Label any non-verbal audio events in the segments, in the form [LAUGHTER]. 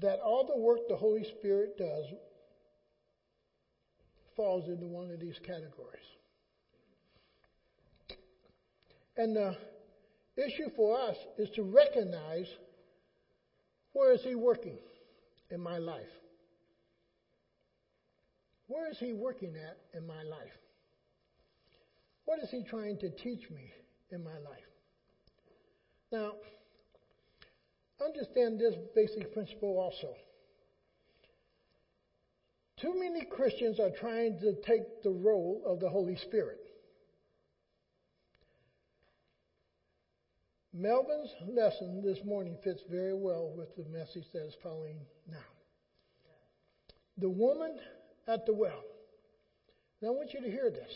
that all the work the Holy Spirit does falls into one of these categories. And the issue for us is to recognize where is He working in my life? Where is He working at in my life? What is He trying to teach me in my life? Now, understand this basic principle also. Too many Christians are trying to take the role of the Holy Spirit. Melvin's lesson this morning fits very well with the message that is following now. The woman at the well. Now I want you to hear this.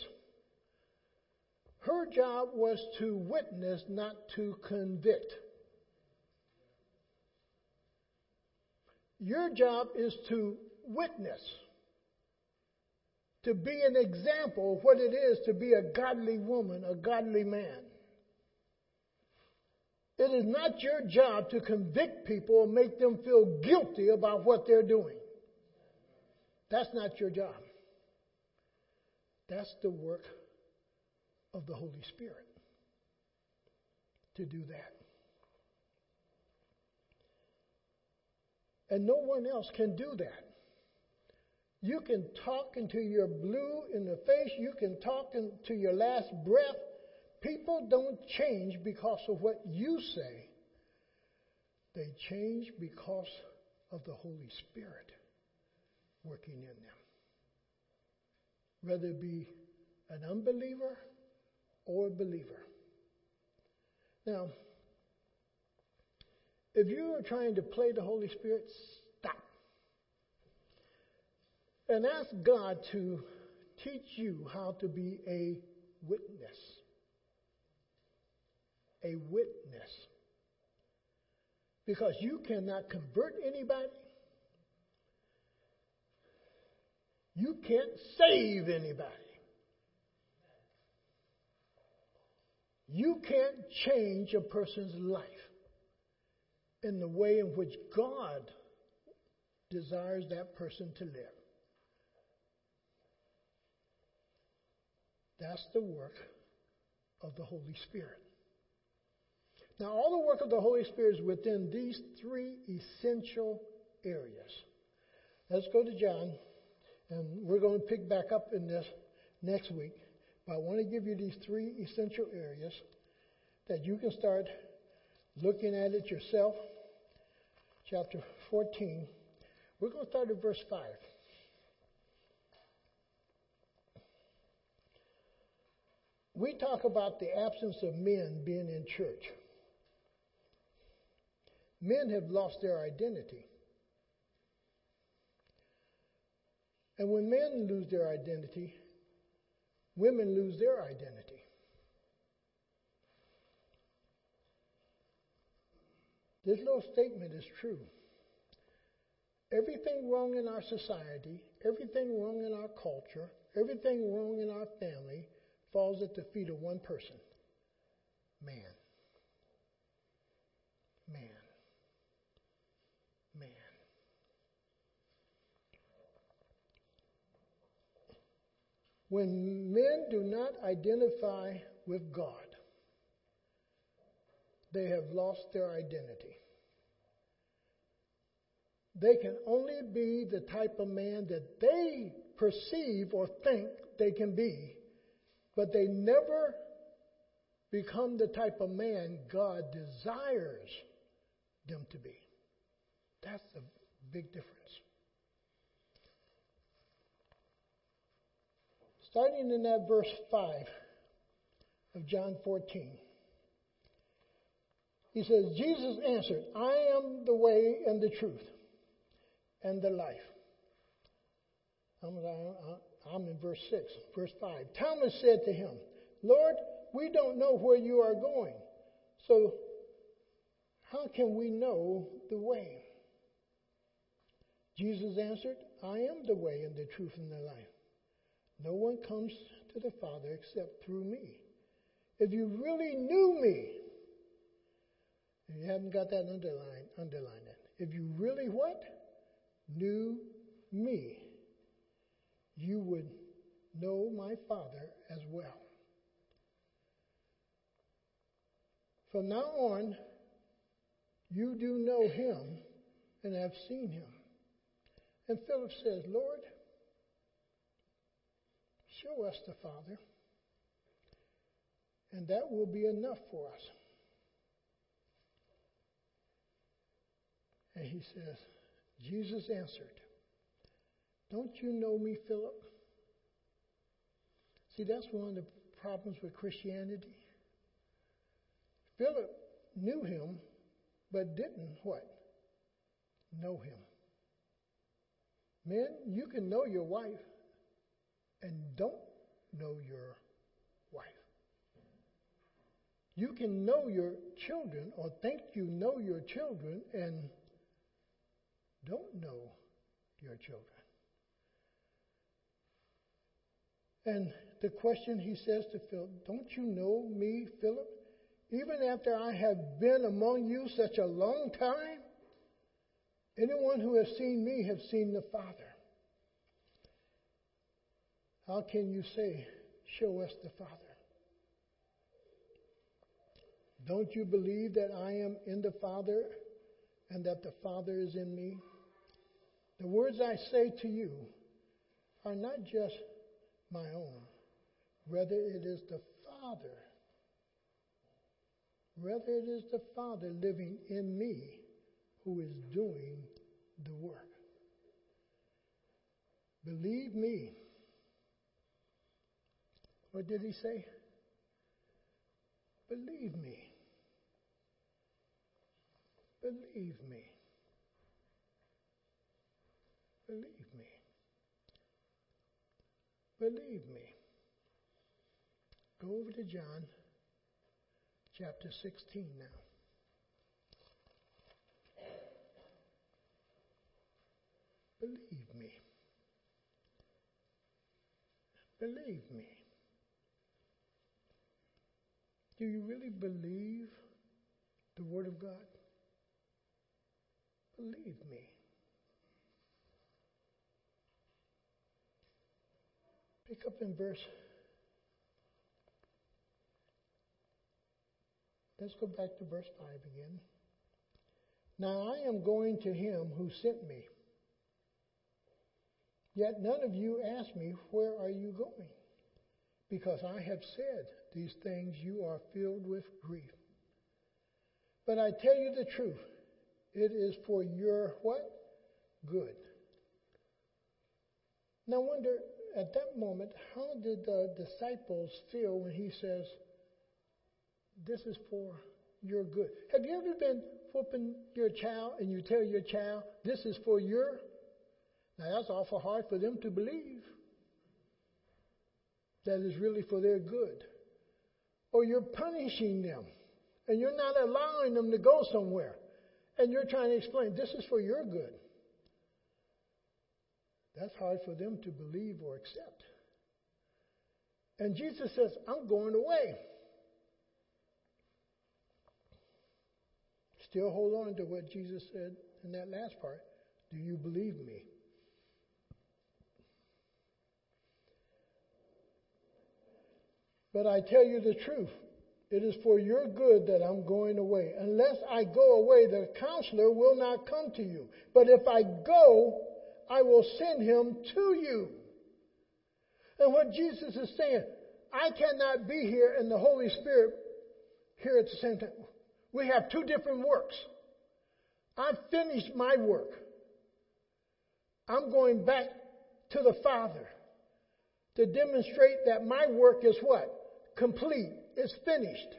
Her job was to witness, not to convict. Your job is to witness, to be an example of what it is to be a godly woman, a godly man. It is not your job to convict people or make them feel guilty about what they're doing. That's not your job. That's the work of the Holy Spirit to do that. And no one else can do that. You can talk until you're blue in the face. You can talk until your last breath. People don't change because of what you say. They change because of the Holy Spirit working in them. Whether it be an unbeliever or a believer. Now, if you are trying to play the Holy Spirit, stop. And ask God to teach you how to be a witness. A witness. Because you cannot convert anybody. You can't save anybody. You can't change a person's life in the way in which God desires that person to live. That's the work of the Holy Spirit. Now, all the work of the Holy Spirit is within these three essential areas. Let's go to John, and we're going to pick back up in this next week. But I want to give you these three essential areas that you can start looking at it yourself. Chapter 14. We're going to start at verse 5. We talk about the absence of men being in church. Men have lost their identity. And when men lose their identity, women lose their identity. This little statement is true. Everything wrong in our society, everything wrong in our culture, everything wrong in our family falls at the feet of one person man. Man. Man. When men do not identify with God, they have lost their identity. They can only be the type of man that they perceive or think they can be, but they never become the type of man God desires them to be. That's the big difference. Starting in that verse 5 of John 14. He says, Jesus answered, I am the way and the truth and the life. I'm, in verse 6, verse 5. Thomas said to him, Lord, we don't know where you are going, so how can we know the way? Jesus answered, I am the way and the truth and the life. No one comes to the Father except through me. If you really knew me, if you haven't got that underline, underline it. if you really what? Knew me, you would know my Father as well. From now on, you do know him and have seen him. And Philip says, Lord, show us the Father, and that will be enough for us. And he says, Jesus answered, Don't you know me, Philip? See, that's one of the problems with Christianity. Philip knew him, but didn't what? Know him. Men, you can know your wife and don't know your wife. You can know your children or think you know your children and don't know your children. And the question he says to Philip, Don't you know me, Philip? Even after I have been among you such a long time, anyone who has seen me has seen the Father. How can you say, Show us the Father? Don't you believe that I am in the Father and that the Father is in me? The words I say to you are not just my own, rather, it is the Father Rather, it is the Father living in me who is doing the work. Believe me. What did he say? Believe me. Believe me. Believe me. Believe me. Go over to John chapter 16 now. Believe me. Believe me. Do you really believe the Word of God? Believe me. Pick up in verse Let's go back to verse 5 again. Now I am going to him who sent me. Yet none of you ask me, Where are you going? Because I have said these things, you are filled with grief. But I tell you the truth, it is for your what? Good. Now, wonder at that moment, how did the disciples feel when he says, this is for your good. Have you ever been whooping your child and you tell your child, this is for your? Now that's awful hard for them to believe. That is really for their good. Or you're punishing them and you're not allowing them to go somewhere. And you're trying to explain, this is for your good. That's hard for them to believe or accept. And Jesus says, I'm going away. Still hold on to what Jesus said in that last part. Do you believe me? But I tell you the truth. It is for your good that I'm going away. Unless I go away, the counselor will not come to you. But if I go, I will send him to you. And what Jesus is saying, I cannot be here and the Holy Spirit here at the same time. We have two different works. I've finished my work. I'm going back to the Father to demonstrate that my work is what? Complete. It's finished.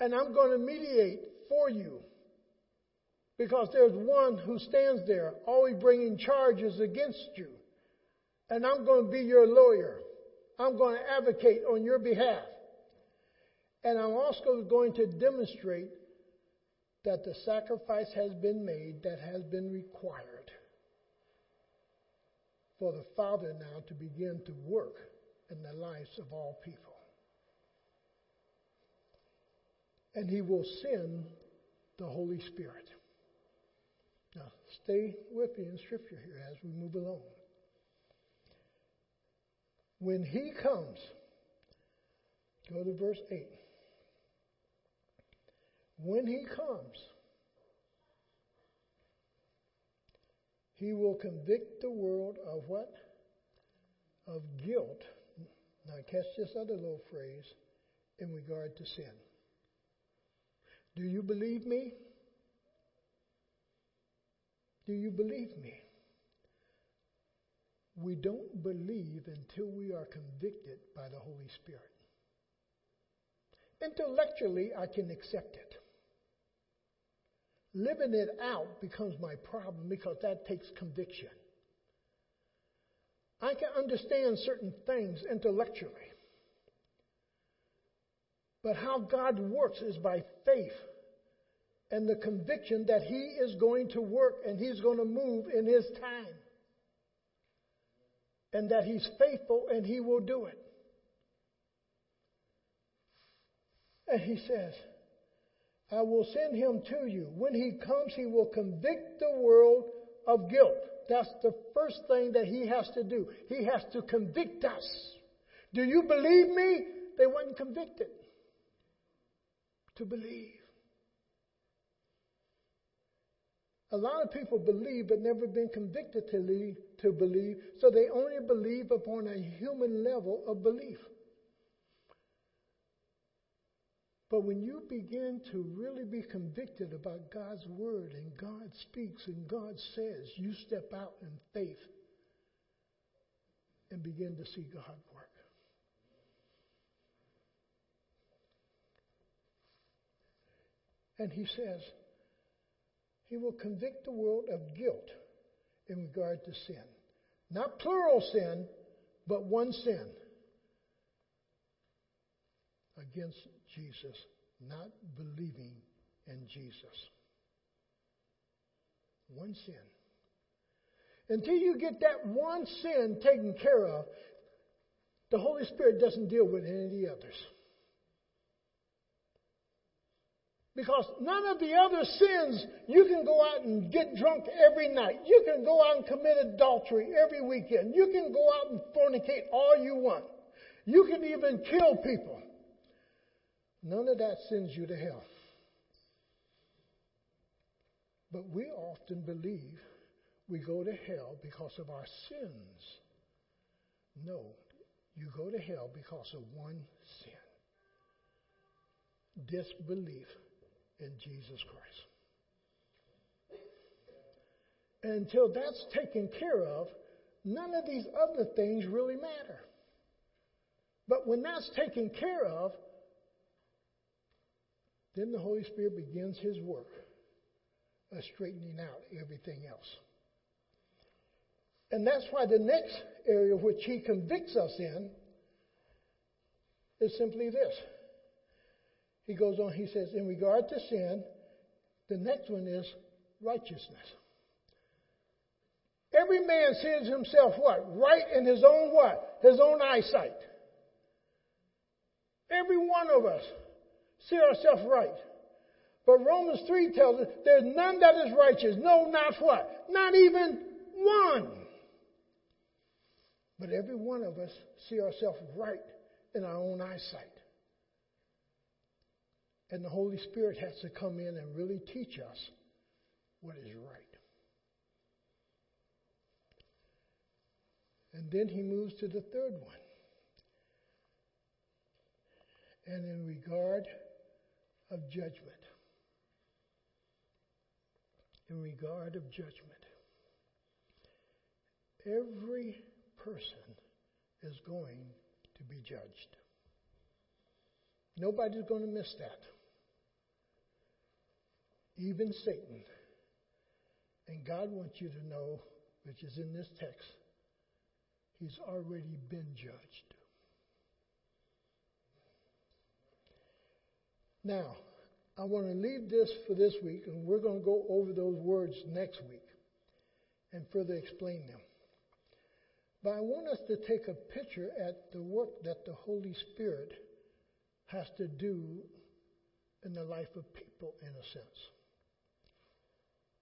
And I'm going to mediate for you. Because there's one who stands there always bringing charges against you. And I'm going to be your lawyer. I'm going to advocate on your behalf. And I'm also going to demonstrate that the sacrifice has been made that has been required for the Father now to begin to work in the lives of all people. And He will send the Holy Spirit. Now, stay with me in Scripture here as we move along. When he comes, go to verse 8. When he comes, he will convict the world of what? Of guilt. Now, catch this other little phrase in regard to sin. Do you believe me? Do you believe me? We don't believe until we are convicted by the Holy Spirit. Intellectually, I can accept it. Living it out becomes my problem because that takes conviction. I can understand certain things intellectually. But how God works is by faith and the conviction that He is going to work and He's going to move in His time. And that He's faithful and He will do it. And He says, I will send Him to you. When He comes, He will convict the world of guilt. That's the first thing that He has to do. He has to convict us. Do you believe me? They weren't convicted to believe. A lot of people believe but never been convicted to, leave, to believe, so they only believe upon a human level of belief. But when you begin to really be convicted about God's word and God speaks and God says, you step out in faith and begin to see God work. And he says, he will convict the world of guilt in regard to sin. Not plural sin, but one sin against Jesus, not believing in Jesus. One sin. Until you get that one sin taken care of, the Holy Spirit doesn't deal with any of the others. Because none of the other sins, you can go out and get drunk every night. You can go out and commit adultery every weekend. You can go out and fornicate all you want. You can even kill people. None of that sends you to hell. But we often believe we go to hell because of our sins. No, you go to hell because of one sin disbelief in Jesus Christ. until that's taken care of, none of these other things really matter. But when that's taken care of, then the Holy Spirit begins His work of straightening out everything else. And that's why the next area which He convicts us in is simply this he goes on, he says, in regard to sin, the next one is righteousness. Every man sees himself what? Right in his own what? His own eyesight. Every one of us see ourselves right. But Romans 3 tells us there's none that is righteous. No, not what? Not even one. But every one of us see ourselves right in our own eyesight. And the Holy Spirit has to come in and really teach us what is right. And then he moves to the third one. And in regard of judgment, in regard of judgment, every person is going to be judged. Nobody's going to miss that even Satan. And God wants you to know, which is in this text, he's already been judged. Now, I want to leave this for this week, and we're going to go over those words next week and further explain them. But I want us to take a picture at the work that the Holy Spirit has to do in the life of people, in a sense.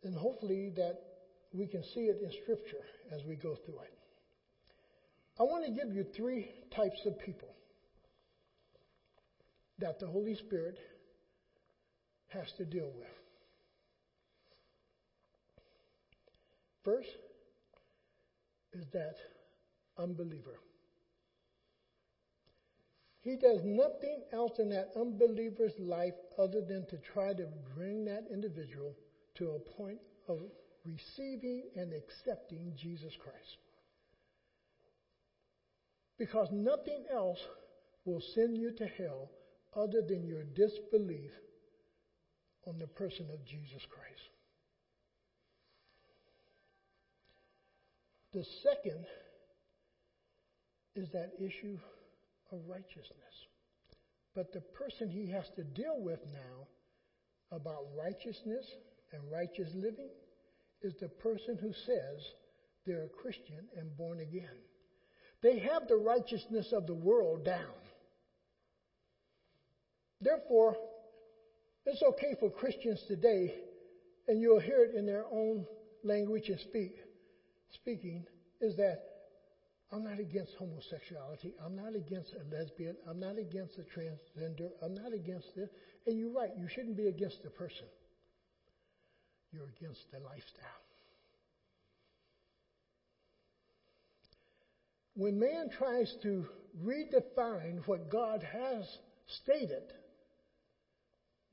And hopefully that we can see it in Scripture as we go through it. I want to give you three types of people that the Holy Spirit has to deal with. First is that unbeliever. He does nothing else in that unbeliever's life other than to try to bring that individual to a point of receiving and accepting Jesus Christ. Because nothing else will send you to hell other than your disbelief on the person of Jesus Christ. The second is that issue of righteousness. But the person he has to deal with now about righteousness and righteous living is the person who says they're a Christian and born again. They have the righteousness of the world down. Therefore, it's okay for Christians today, and you'll hear it in their own language and speak, speaking, is that I'm not against homosexuality. I'm not against a lesbian. I'm not against a transgender. I'm not against this. And you're right, you shouldn't be against the person. You're against the lifestyle. When man tries to redefine what God has stated,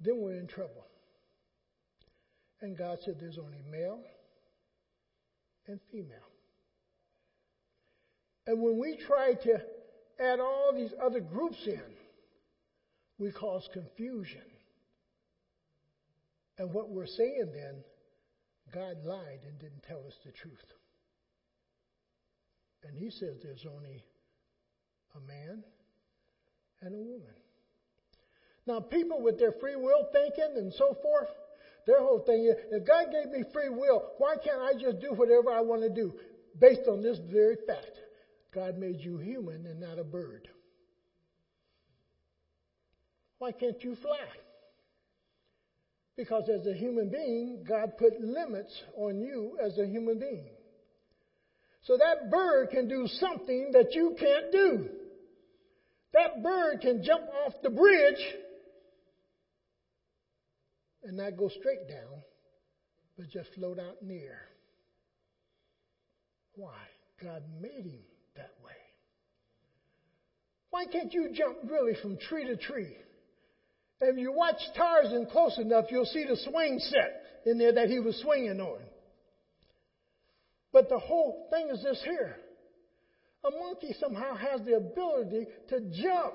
then we're in trouble. And God said there's only male and female. And when we try to add all these other groups in, we cause confusion. And what we're saying then, God lied and didn't tell us the truth. And He says there's only a man and a woman. Now, people with their free will thinking and so forth, their whole thing is if God gave me free will, why can't I just do whatever I want to do based on this very fact? God made you human and not a bird. Why can't you fly? Because as a human being, God put limits on you as a human being. So that bird can do something that you can't do. That bird can jump off the bridge and not go straight down, but just float out near. Why? God made him that way. Why can't you jump really from tree to tree? If you watch Tarzan close enough, you'll see the swing set in there that he was swinging on. But the whole thing is this here. A monkey somehow has the ability to jump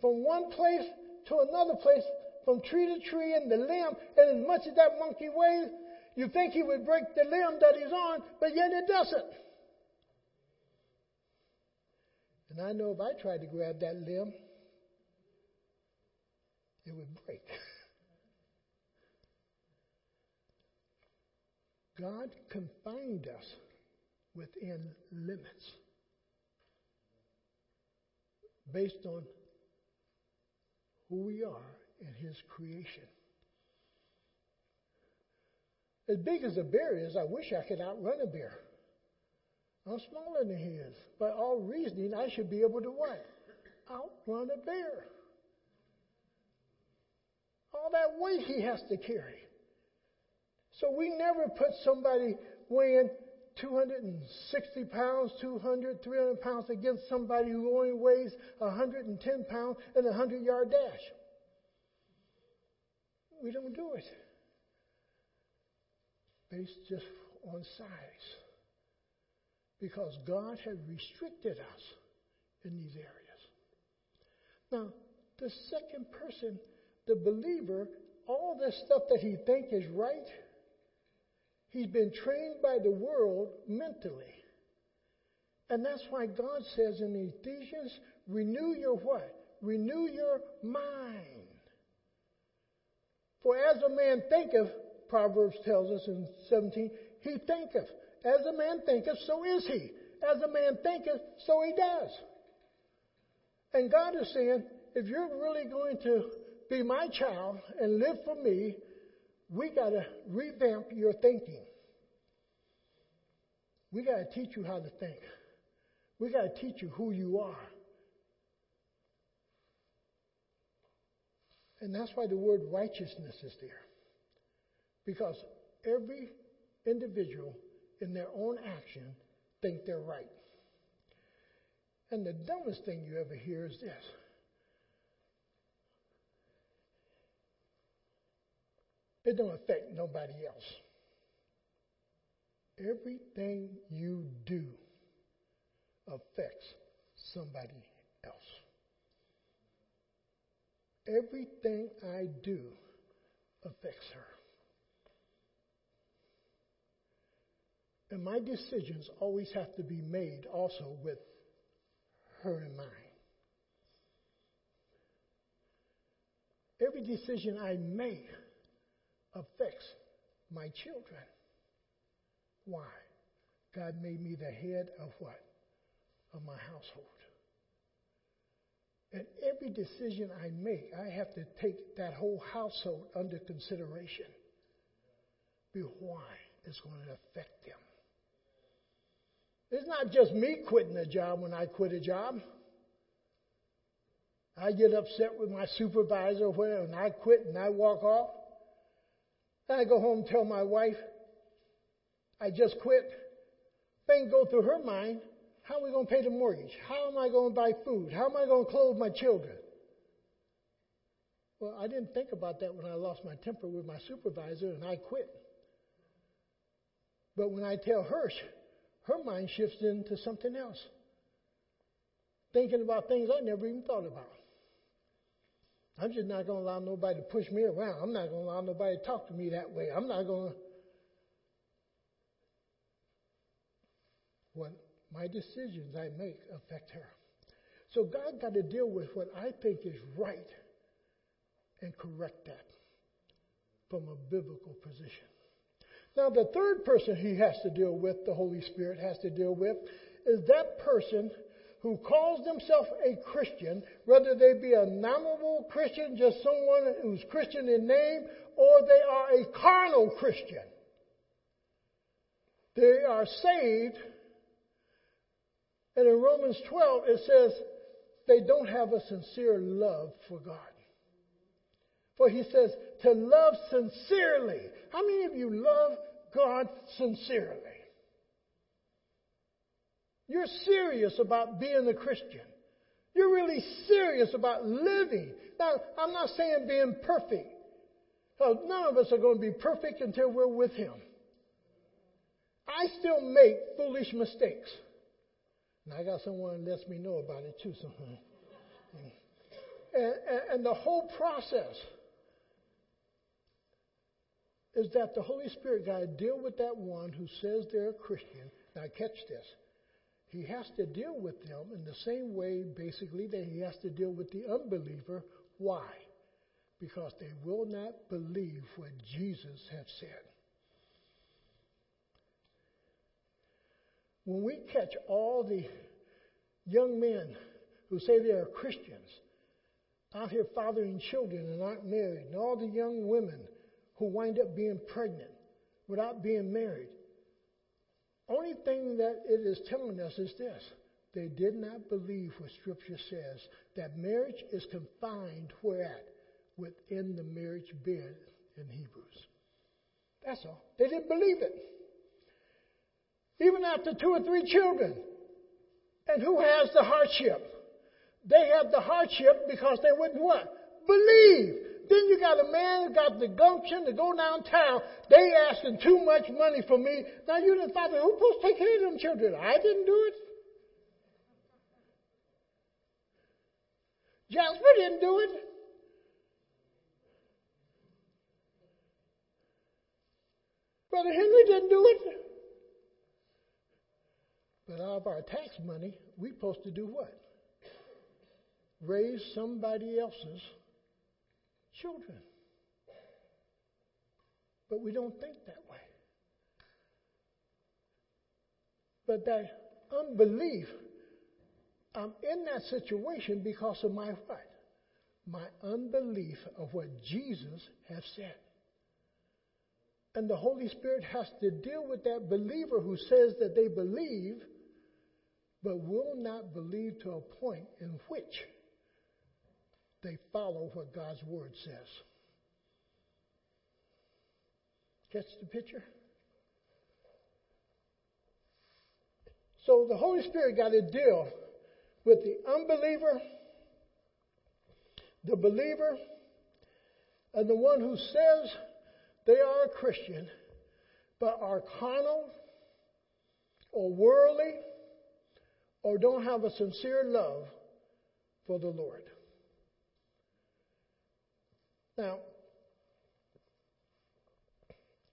from one place to another place, from tree to tree in the limb, and as much as that monkey weighs, you think he would break the limb that he's on, but yet it doesn't. And I know if I tried to grab that limb, it would break. God confined us within limits based on who we are in His creation. As big as a bear is, I wish I could outrun a bear. I'm smaller than he is. By all reasoning, I should be able to what? Outrun a bear. All that weight he has to carry. So we never put somebody weighing 260 pounds, 200, 300 pounds against somebody who only weighs 110 pounds in a 100 yard dash. We don't do it based just on size because God had restricted us in these areas. Now, the second person, the believer, all this stuff that he thinks is right, he's been trained by the world mentally. And that's why God says in Ephesians, renew your what? Renew your mind. For as a man thinketh, Proverbs tells us in 17, he thinketh. As a man thinketh, so is he. As a man thinketh, so he does. And God is saying, if you're really going to be my child and live for me, we got to revamp your thinking. We got to teach you how to think. We got to teach you who you are. And that's why the word righteousness is there. Because every individual in their own action think they're right. And the dumbest thing you ever hear is this. It don't affect nobody else. Everything you do affects somebody else. Everything I do affects her. And my decisions always have to be made also with her in mind. Every decision I make affects my children. Why? God made me the head of what? Of my household. And every decision I make, I have to take that whole household under consideration. Be why it's going to affect them. It's not just me quitting a job when I quit a job. I get upset with my supervisor or whatever, and I quit and I walk off. Then I go home and tell my wife, I just quit. Thing go through her mind, how are we going to pay the mortgage? How am I going to buy food? How am I going to clothe my children? Well, I didn't think about that when I lost my temper with my supervisor and I quit. But when I tell her, her mind shifts into something else. Thinking about things I never even thought about. I'm just not going to allow nobody to push me around. I'm not going to allow nobody to talk to me that way. I'm not going to. What my decisions I make affect her. So God got to deal with what I think is right and correct that from a biblical position. Now, the third person he has to deal with, the Holy Spirit has to deal with, is that person who calls themselves a Christian, whether they be a nominal Christian, just someone who's Christian in name, or they are a carnal Christian. They are saved, and in Romans 12 it says they don't have a sincere love for God. For he says to love sincerely. How many of you love God sincerely? You're serious about being a Christian. You're really serious about living. Now, I'm not saying being perfect. None of us are going to be perfect until we're with Him. I still make foolish mistakes. And I got someone that lets me know about it too. Hmm. And, and, and the whole process is that the Holy Spirit got to deal with that one who says they're a Christian. Now, catch this. He has to deal with them in the same way, basically, that he has to deal with the unbeliever. Why? Because they will not believe what Jesus has said. When we catch all the young men who say they are Christians out here fathering children and aren't married, and all the young women who wind up being pregnant without being married. Only thing that it is telling us is this. They did not believe what Scripture says, that marriage is confined where at? Within the marriage bed in Hebrews. That's all. They didn't believe it. Even after two or three children. And who has the hardship? They have the hardship because they wouldn't what? Believe. Then you got a man who got the gumption to go downtown. They asking too much money for me. Now you the father, who's supposed to take care of them children? I didn't do it. Jasper didn't do it. Brother Henry didn't do it. But out of our tax money, we're supposed to do what? Raise somebody else's children. But we don't think that way. But that unbelief, I'm in that situation because of my what? My unbelief of what Jesus has said. And the Holy Spirit has to deal with that believer who says that they believe, but will not believe to a point in which they follow what God's Word says. Catch the picture? So the Holy Spirit got to deal with the unbeliever, the believer, and the one who says they are a Christian but are carnal or worldly or don't have a sincere love for the Lord. Now,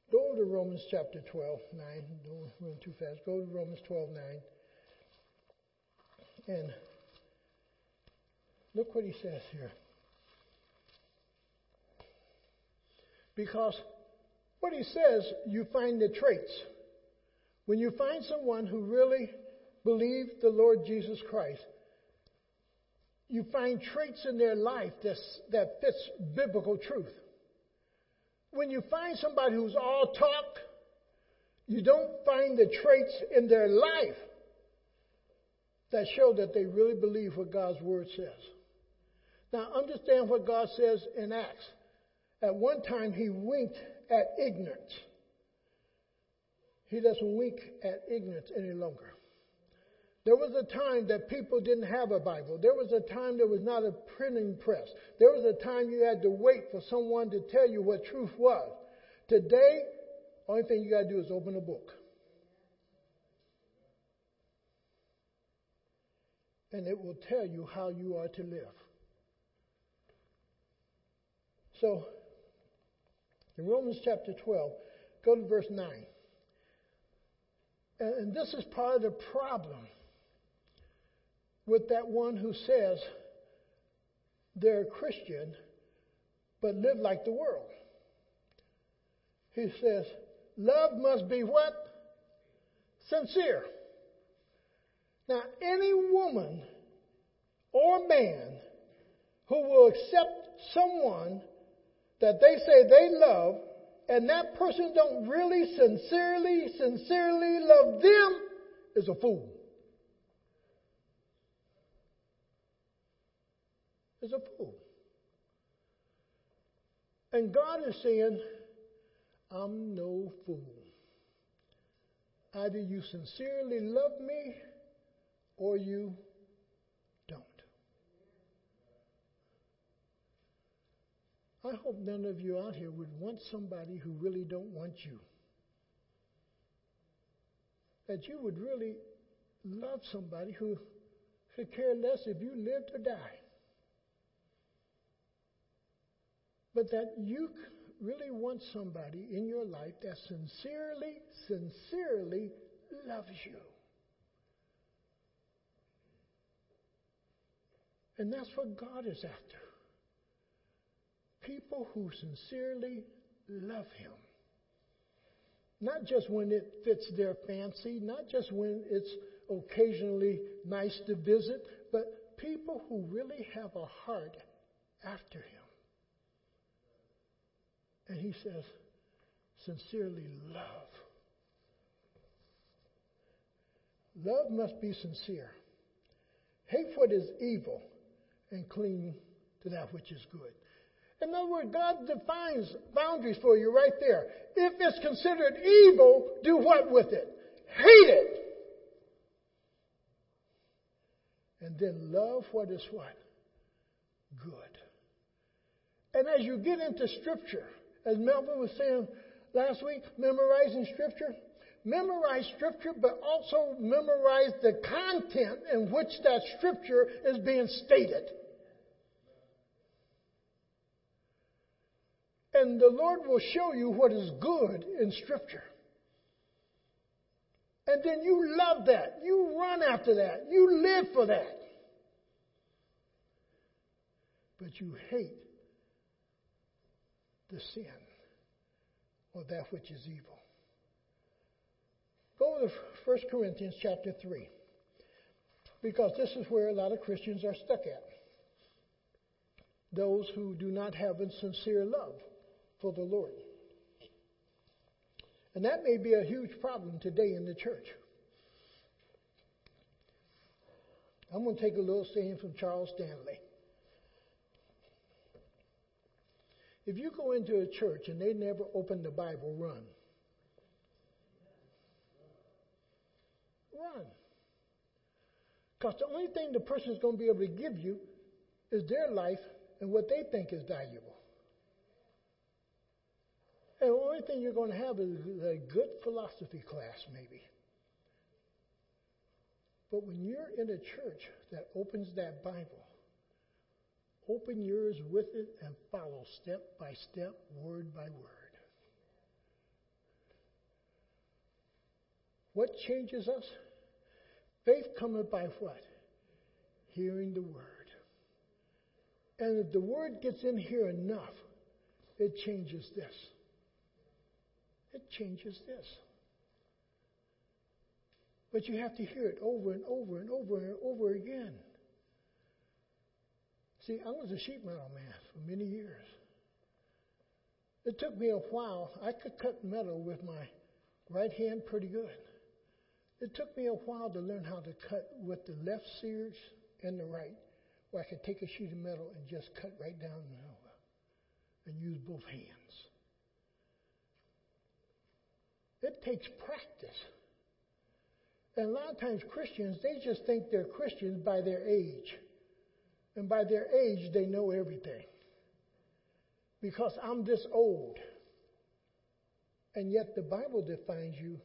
go to Romans chapter 12, 9. Don't run too fast. Go to Romans 12, 9. And look what he says here. Because what he says, you find the traits. When you find someone who really believes the Lord Jesus Christ, you find traits in their life that fits biblical truth. When you find somebody who's all talk, you don't find the traits in their life that show that they really believe what God's Word says. Now, understand what God says in Acts. At one time, He winked at ignorance. He doesn't wink at ignorance any longer. There was a time that people didn't have a Bible. There was a time there was not a printing press. There was a time you had to wait for someone to tell you what truth was. Today, only thing you got to do is open a book. And it will tell you how you are to live. So, in Romans chapter 12, go to verse 9. And this is part of the problem with that one who says they're a Christian but live like the world. He says, love must be what? Sincere. Now, any woman or man who will accept someone that they say they love and that person don't really sincerely, sincerely love them is a fool. Is a fool. And God is saying, I'm no fool. Either you sincerely love me or you don't. I hope none of you out here would want somebody who really don't want you. That you would really love somebody who could care less if you lived or died. But that you really want somebody in your life that sincerely, sincerely loves you. And that's what God is after. People who sincerely love Him. Not just when it fits their fancy, not just when it's occasionally nice to visit, but people who really have a heart after Him. And He says, sincerely love. Love must be sincere. Hate what is evil and cling to that which is good. In other words, God defines boundaries for you right there. If it's considered evil, do what with it? Hate it. And then love what is what? Good. And as you get into Scripture, as Melvin was saying last week, memorizing Scripture, memorize Scripture, but also memorize the content in which that Scripture is being stated. And the Lord will show you what is good in Scripture. And then you love that. You run after that. You live for that. But you hate the sin or that which is evil. Go to 1 Corinthians chapter 3. Because this is where a lot of Christians are stuck at. Those who do not have a sincere love for the Lord. And that may be a huge problem today in the church. I'm going to take a little saying from Charles Stanley. If you go into a church and they never open the Bible, run. Run. Because the only thing the person is going to be able to give you is their life and what they think is valuable. And the only thing you're going to have is a good philosophy class, maybe. But when you're in a church that opens that Bible, open yours with it and follow step by step, word by word. What changes us? Faith cometh by what? Hearing the word. And if the word gets in here enough, it changes this. It changes this. But you have to hear it over and over and over and over again. See, I was a sheet metal man for many years. It took me a while. I could cut metal with my right hand pretty good. It took me a while to learn how to cut with the left sears and the right, where I could take a sheet of metal and just cut right down the middle and use both hands. It takes practice. And a lot of times Christians, they just think they're Christians by their age. And by their age, they know everything. Because I'm this old. And yet the Bible defines you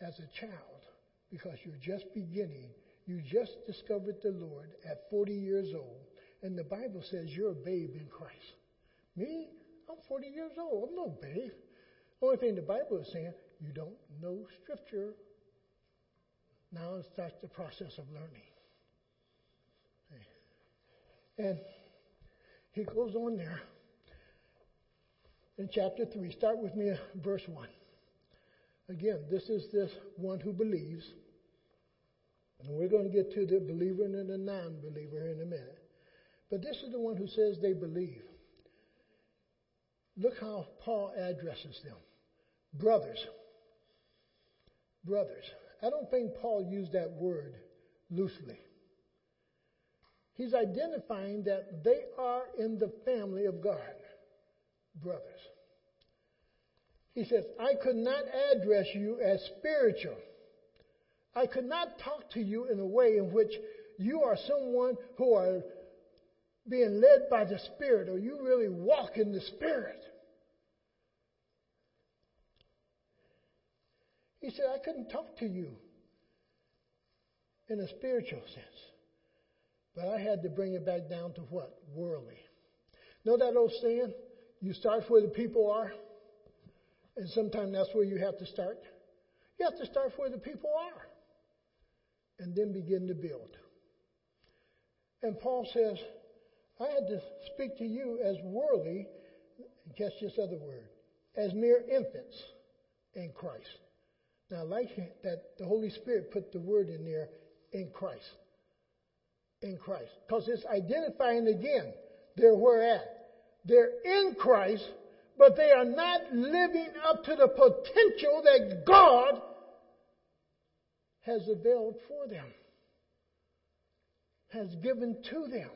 as a child because you're just beginning. You just discovered the Lord at 40 years old. And the Bible says you're a babe in Christ. Me? I'm 40 years old. I'm no babe. The Only thing the Bible is saying, you don't know Scripture. Now it starts the process of learning. And he goes on there in chapter 3. Start with me, verse 1. Again, this is this one who believes. And we're going to get to the believer and the non believer in a minute. But this is the one who says they believe. Look how Paul addresses them brothers. Brothers. I don't think Paul used that word loosely. He's identifying that they are in the family of God, brothers. He says, I could not address you as spiritual. I could not talk to you in a way in which you are someone who are being led by the Spirit or you really walk in the Spirit. He said, I couldn't talk to you in a spiritual sense. But I had to bring it back down to what? Worldly. Know that old saying? You start where the people are, and sometimes that's where you have to start. You have to start where the people are, and then begin to build. And Paul says, I had to speak to you as worldly, catch this other word, as mere infants in Christ. Now, I like that the Holy Spirit put the word in there in Christ. In Christ. Because it's identifying again, they're where at. They're in Christ, but they are not living up to the potential that God has availed for them, has given to them.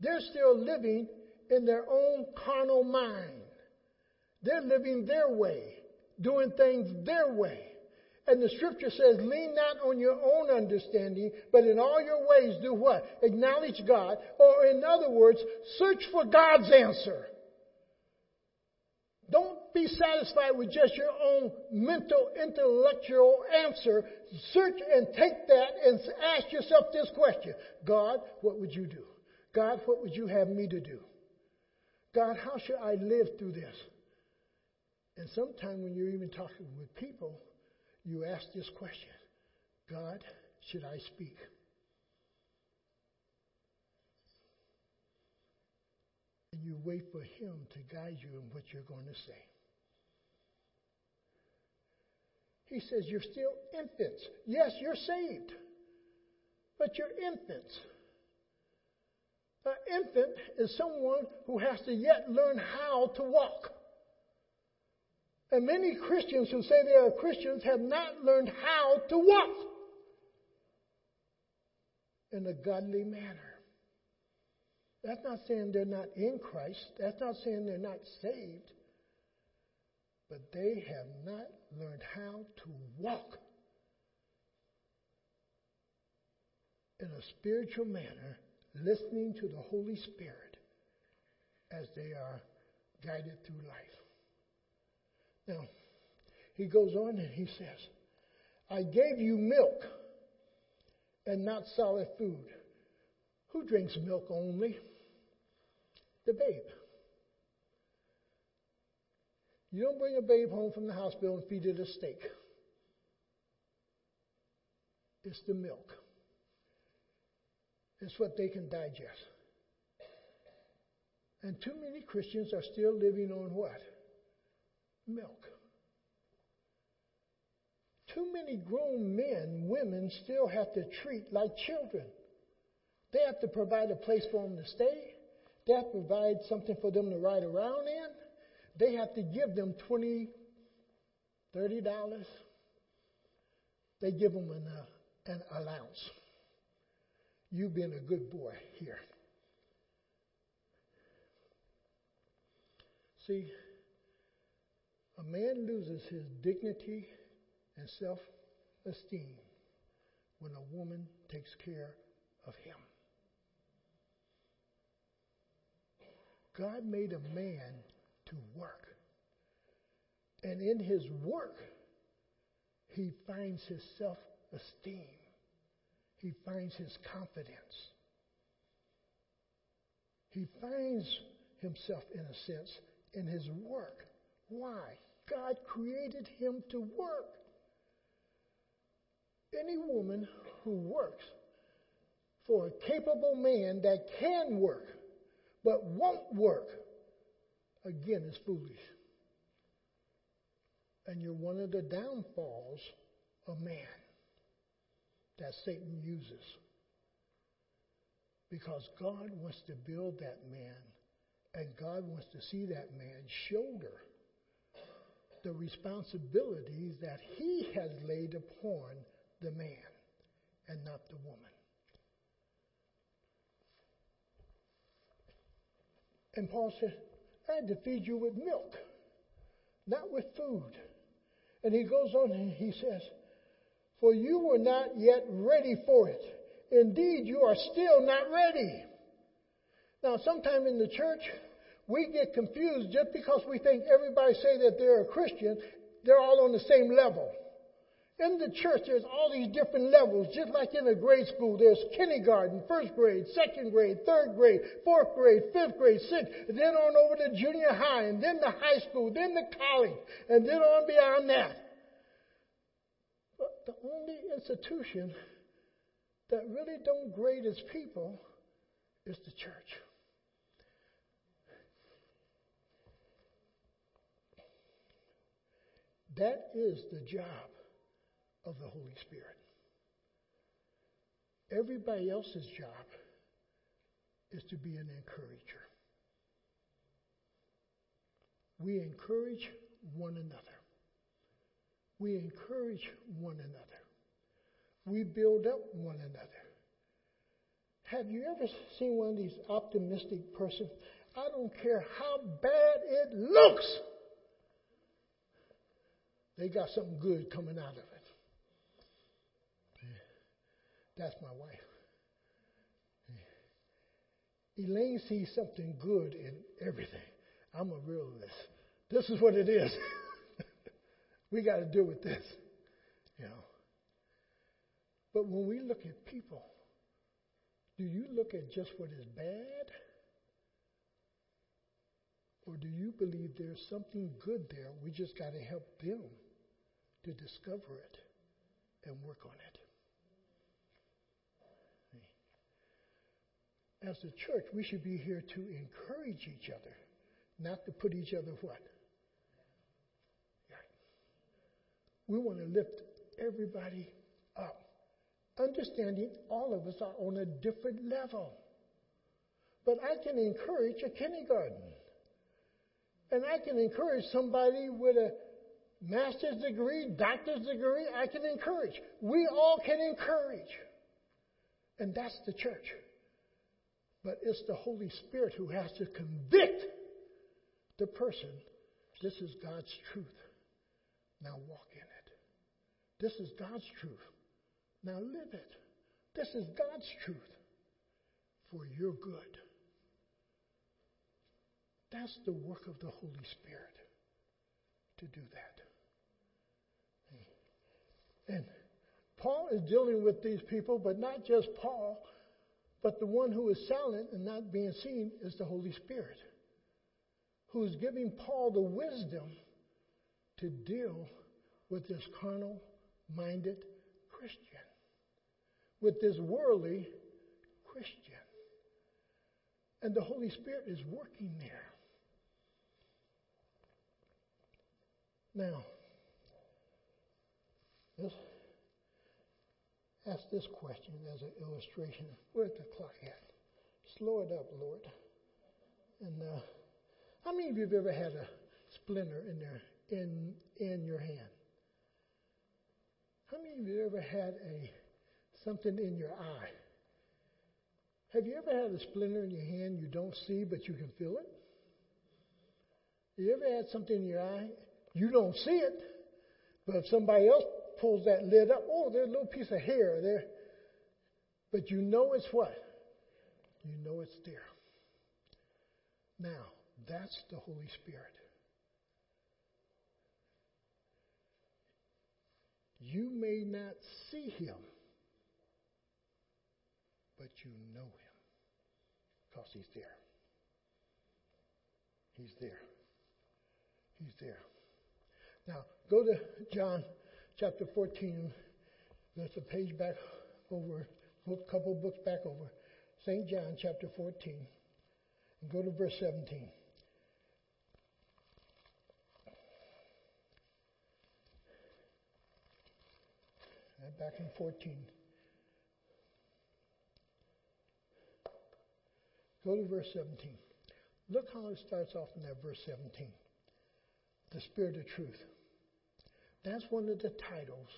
They're still living in their own carnal mind. They're living their way doing things their way. And the scripture says, lean not on your own understanding, but in all your ways do what? Acknowledge God. Or in other words, search for God's answer. Don't be satisfied with just your own mental, intellectual answer. Search and take that and ask yourself this question God, what would you do? God, what would you have me to do? God, how should I live through this? And sometimes when you're even talking with people, you ask this question God, should I speak? And you wait for Him to guide you in what you're going to say. He says, You're still infants. Yes, you're saved, but you're infants. An infant is someone who has to yet learn how to walk. And many Christians who say they are Christians have not learned how to walk in a godly manner. That's not saying they're not in Christ. That's not saying they're not saved. But they have not learned how to walk in a spiritual manner, listening to the Holy Spirit as they are guided through life. Now, he goes on and he says, I gave you milk and not solid food. Who drinks milk only? The babe. You don't bring a babe home from the hospital and feed it a steak. It's the milk. It's what they can digest. And too many Christians are still living on what? Milk. Too many grown men, women still have to treat like children. They have to provide a place for them to stay. They have to provide something for them to ride around in. They have to give them twenty, thirty dollars. They give them an, uh, an allowance. You've been a good boy here. See, a man loses his dignity and self esteem when a woman takes care of him. God made a man to work. And in his work, he finds his self esteem he finds his confidence. He finds himself, in a sense, in his work. Why? God created him to work. Any woman who works for a capable man that can work but won't work, again, is foolish. And you're one of the downfalls of man that Satan uses. Because God wants to build that man, and God wants to see that man shoulder the responsibilities that he has laid upon the man and not the woman. And Paul said, I had to feed you with milk, not with food. And he goes on and he says, for you were not yet ready for it. Indeed, you are still not ready. Now, sometime in the church, we get confused just because we think everybody say that they're a Christian, they're all on the same level. In the church, there's all these different levels, just like in a grade school. There's kindergarten, first grade, second grade, third grade, fourth grade, fifth grade, sixth, and then on over to junior high, and then the high school, then the college, and then on beyond that But the only institution that really don't grade its people is the church. That is the job of the Holy Spirit. Everybody else's job is to be an encourager. We encourage one another. We encourage one another. We build up one another. Have you ever seen one of these optimistic persons? I don't care how bad it looks. They got something good coming out of it. That's my wife. Elaine sees something good in everything. I'm a realist. This is what it is. [LAUGHS] We got to deal with this, you know. But when we look at people, do you look at just what is bad? Or do you believe there's something good there? We just got to help them to discover it and work on it. As a church, we should be here to encourage each other, not to put each other what? We want to lift everybody up. Understanding all of us are on a different level. But I can encourage a kindergarten. And I can encourage somebody with a master's degree, doctor's degree, I can encourage. We all can encourage. And that's the church. But it's the Holy Spirit who has to convict the person. This is God's truth. Now walk in it. This is God's truth. Now live it. This is God's truth for your good. That's the work of the Holy Spirit to do that. And Paul is dealing with these people, but not just Paul, but the one who is silent and not being seen is the Holy Spirit, who is giving Paul the wisdom to deal with this carnal minded Christian, with this worldly Christian. And the Holy Spirit is working there. Now, let's ask this question as an illustration. Where's the clock at? Slow it up, Lord. And uh, how many of you have ever had a splinter in there in in your hand? How many of you have ever had a something in your eye? Have you ever had a splinter in your hand you don't see but you can feel it? You ever had something in your eye you don't see it, but if somebody else pulls that lid up, oh, there's a little piece of hair there. But you know it's what? You know it's there. Now, that's the Holy Spirit. You may not see him, but you know him because he's there. He's there. He's there. Now, go to John chapter 14. That's a page back over, a couple books back over. St. John chapter 14. And go to verse 17. And back in 14. Go to verse 17. Look how it starts off in that verse 17. The Spirit of Truth. That's one of the titles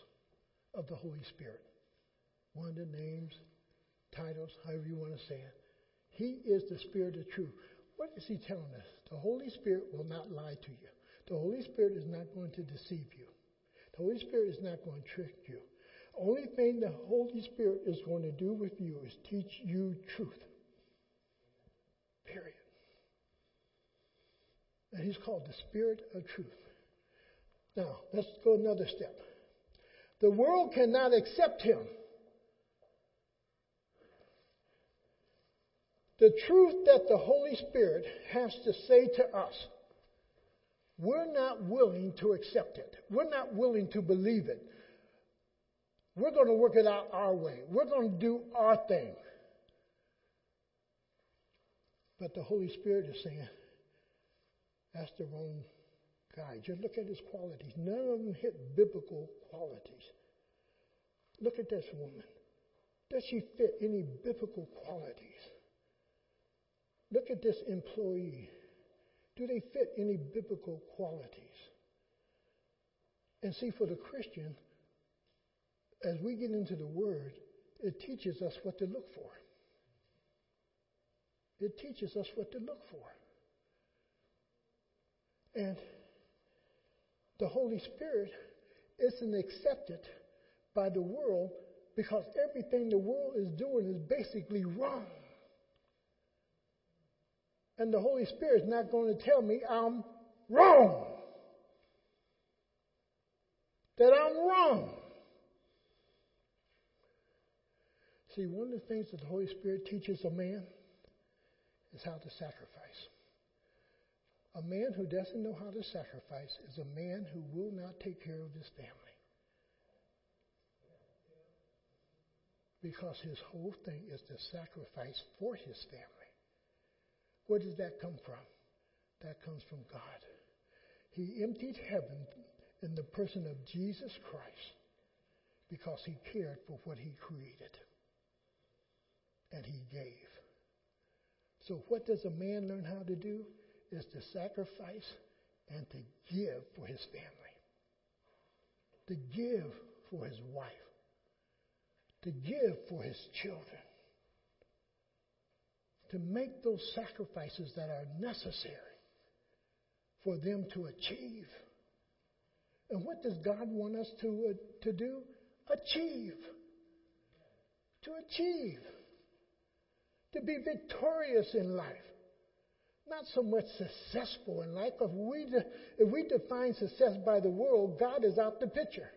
of the Holy Spirit. One of the names, titles, however you want to say it. He is the Spirit of truth. What is he telling us? The Holy Spirit will not lie to you. The Holy Spirit is not going to deceive you. The Holy Spirit is not going to trick you. Only thing the Holy Spirit is going to do with you is teach you truth. Period. And he's called the Spirit of truth. Now, let's go another step. The world cannot accept him. The truth that the Holy Spirit has to say to us, we're not willing to accept it. We're not willing to believe it. We're going to work it out our way. We're going to do our thing. But the Holy Spirit is saying, that's the wrong guy. Just look at his qualities. None of them hit biblical qualities. Look at this woman. Does she fit any biblical qualities? Look at this employee. Do they fit any biblical qualities? And see, for the Christian, as we get into the Word, it teaches us what to look for. It teaches us what to look for. And the Holy Spirit isn't accepted by the world because everything the world is doing is basically wrong. And the Holy Spirit is not going to tell me I'm wrong. That I'm wrong. See, one of the things that the Holy Spirit teaches a man is how to sacrifice. A man who doesn't know how to sacrifice is a man who will not take care of his family. Because his whole thing is to sacrifice for his family. Where does that come from? That comes from God. He emptied heaven in the person of Jesus Christ because he cared for what he created. And he gave. So, what does a man learn how to do? Is to sacrifice and to give for his family. to give for his wife, to give for his children, to make those sacrifices that are necessary for them to achieve. And what does God want us to, uh, to do? Achieve. To achieve. To be victorious in life. Not so much successful in life. If we, de- if we define success by the world, God is out the picture.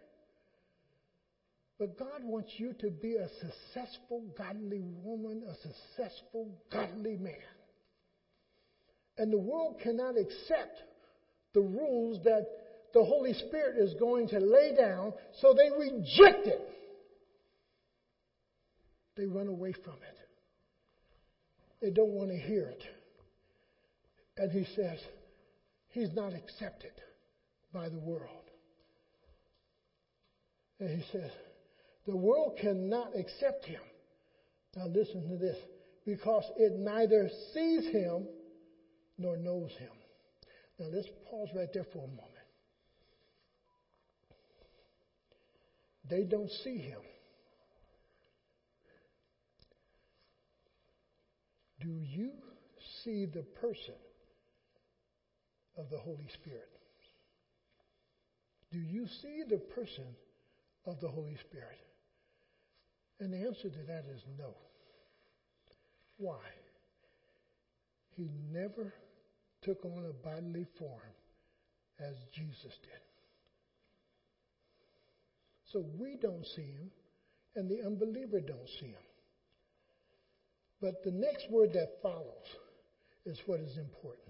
But God wants you to be a successful, godly woman, a successful, godly man. And the world cannot accept the rules that the Holy Spirit is going to lay down, so they reject it. They run away from it. They don't want to hear it. And he says, He's not accepted by the world. And he says, The world cannot accept him. Now listen to this because it neither sees him nor knows him. Now let's pause right there for a moment. They don't see him. Do you see the person of the Holy Spirit? Do you see the person of the Holy Spirit? And the answer to that is no. Why? He never took on a bodily form as Jesus did. So we don't see him, and the unbeliever don't see him. But the next word that follows is what is important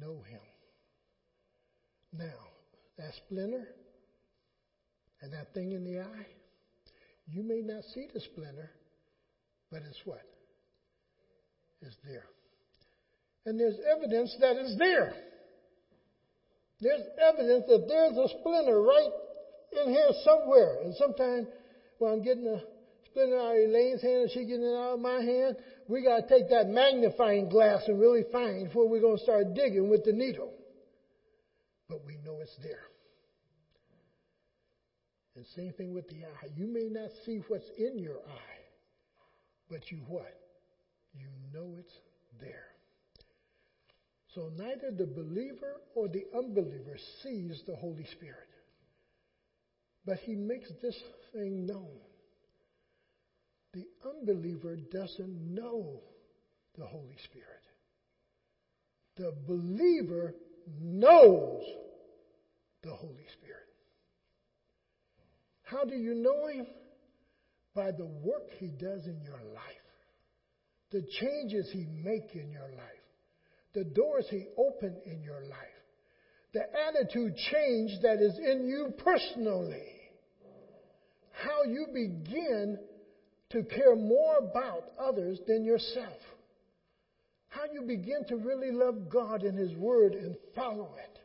know him. Now, that splinter and that thing in the eye, you may not see the splinter, but it's what? It's there. And there's evidence that it's there. There's evidence that there's a splinter right in here somewhere. And sometimes when I'm getting a splinter out of Elaine's hand and she getting it out of my hand, we got to take that magnifying glass and really find before we're going to start digging with the needle. But we know it's there. And same thing with the eye. You may not see what's in your eye, but you what? You know it's there. So neither the believer or the unbeliever sees the Holy Spirit. But he makes this thing known. The unbeliever doesn't know the Holy Spirit. The believer knows the Holy Spirit. How do you know him? By the work he does in your life, the changes he makes in your life, the doors he opens in your life, the attitude change that is in you personally, how you begin to care more about others than yourself, how you begin to really love God and His Word and follow it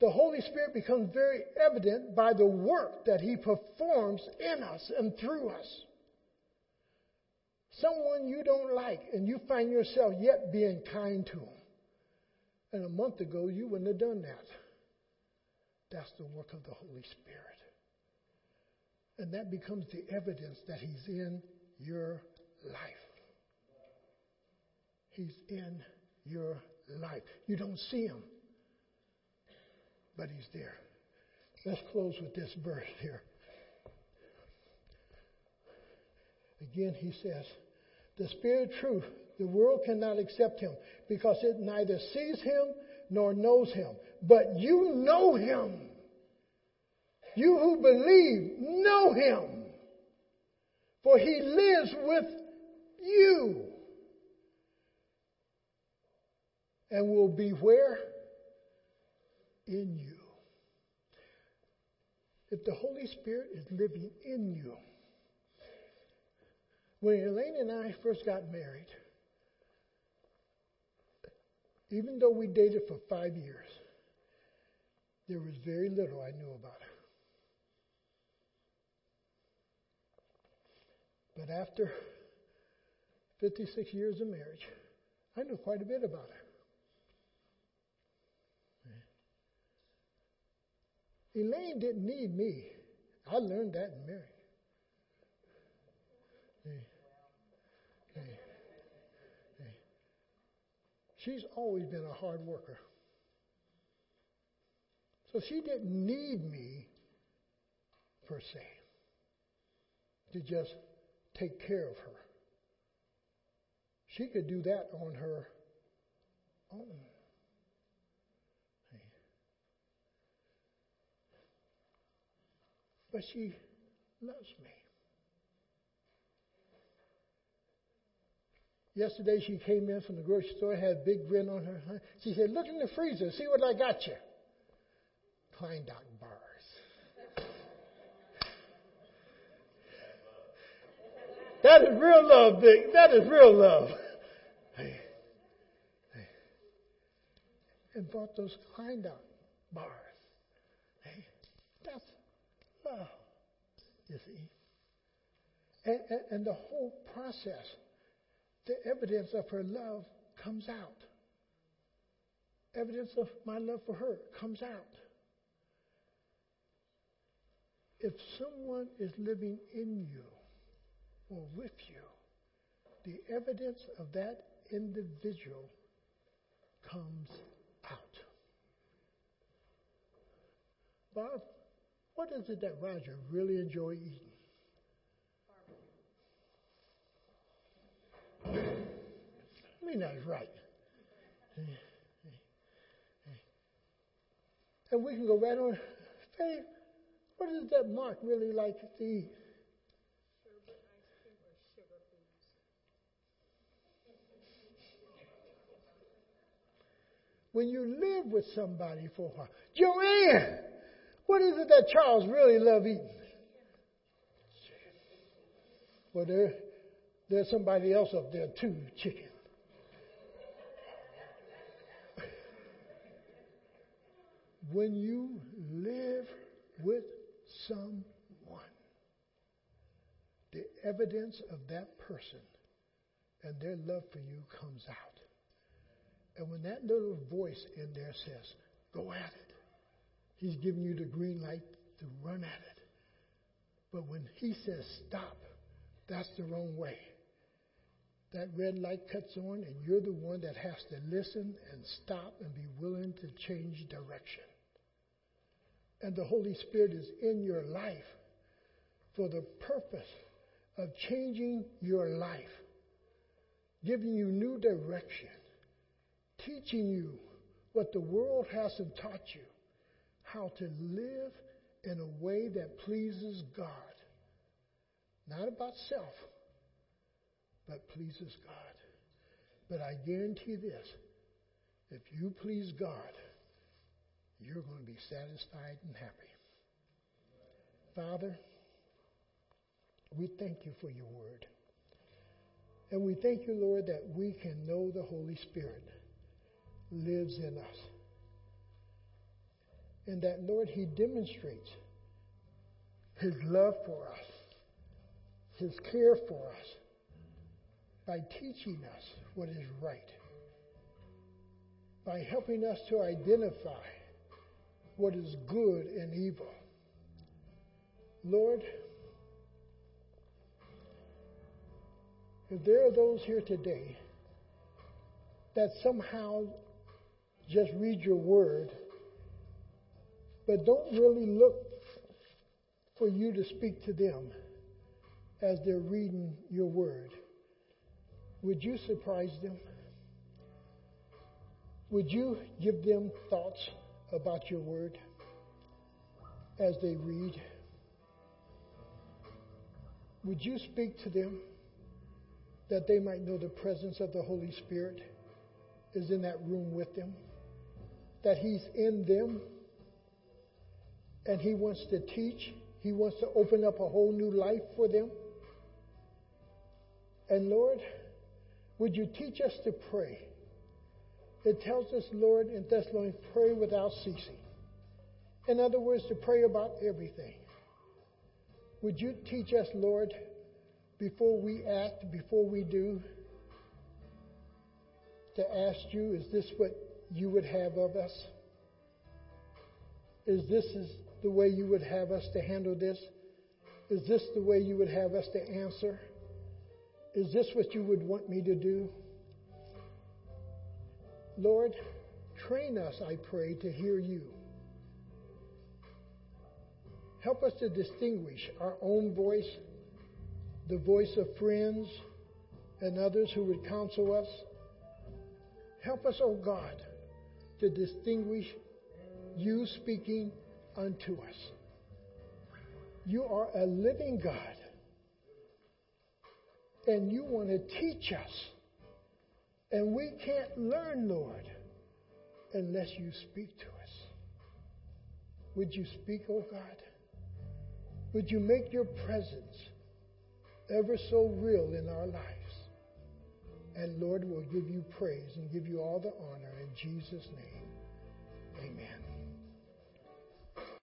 the Holy Spirit becomes very evident by the work that He performs in us and through us. Someone you don't like and you find yourself yet being kind to them. And a month ago, you wouldn't have done that. That's the work of the Holy Spirit. And that becomes the evidence that He's in your life. He's in your life. You don't see Him but he's there. Let's close with this verse here. Again, he says, The Spirit of truth, the world cannot accept him because it neither sees him nor knows him. But you know him. You who believe know him. For he lives with you. And will be where? in you. If the Holy Spirit is living in you, when Elaine and I first got married, even though we dated for five years, there was very little I knew about her. But after 56 years of marriage, I knew quite a bit about her. Elaine didn't need me. I learned that in marriage. She's always been a hard worker. So she didn't need me, per se, to just take care of her. She could do that on her own. But she loves me. Yesterday she came in from the grocery store, had a big grin on her. She said, Look in the freezer, see what I got you. Klondike bars. That is real love, Vic. That is real love. And bought those Klondike bars. That's love, you see. And, and, and the whole process, the evidence of her love comes out. Evidence of my love for her comes out. If someone is living in you with you, the evidence of that individual comes out. Bob, what is it that Roger really enjoy eating? I mean, that's right. And we can go right on. Faith, what is it that Mark really likes to eat? When you live with somebody for a while. Joanne, what is it that Charles really love eating? Well, there, there's somebody else up there too, chicken. when you live with someone, the evidence of that person and their love for you comes out. And when that little voice in there says, go at it, he's giving you the green light to run at it. But when he says stop, that's the wrong way. That red light cuts on, and you're the one that has to listen and stop and be willing to change direction. And the Holy Spirit is in your life for the purpose of changing your life, giving you new direction, teaching you what the world hasn't taught you, how to live in a way that pleases God. Not about self, but pleases God. But I guarantee this if you please God, you're going to be satisfied and happy. Father, we thank you for your word. And we thank you, Lord, that we can know the Holy Spirit lives in us. And that, Lord, He demonstrates His love for us, His care for us, by teaching us what is right, by helping us to identify what is good and evil. Lord, if there are those here today that somehow just read your word, but don't really look for you to speak to them as they're reading your word, would you surprise them? Would you give them thoughts about your word as they read? Would you speak to them that they might know the presence of the Holy Spirit is in that room with them? That He's in them and He wants to teach, He wants to open up a whole new life for them? And Lord, would you teach us to pray? It tells us, Lord, in Thessalonians, pray without ceasing. In other words, to pray about everything. Would you teach us, Lord, before we act, before we do, to ask you, is this what you would have of us? Is this is the way you would have us to handle this? Is this the way you would have us to answer? Is this what you would want me to do? Lord, train us, I pray, to hear you. Help us to distinguish our own voice, the voice of friends and others who would counsel us. Help us, O oh God, to distinguish you speaking unto us. You are a living God. And you want to teach us. And we can't learn, Lord, unless you speak to us. Would you speak, O oh God? Would you make your presence ever so real in our lives? And Lord, we'll give you praise and give you all the honor in Jesus' name. Amen.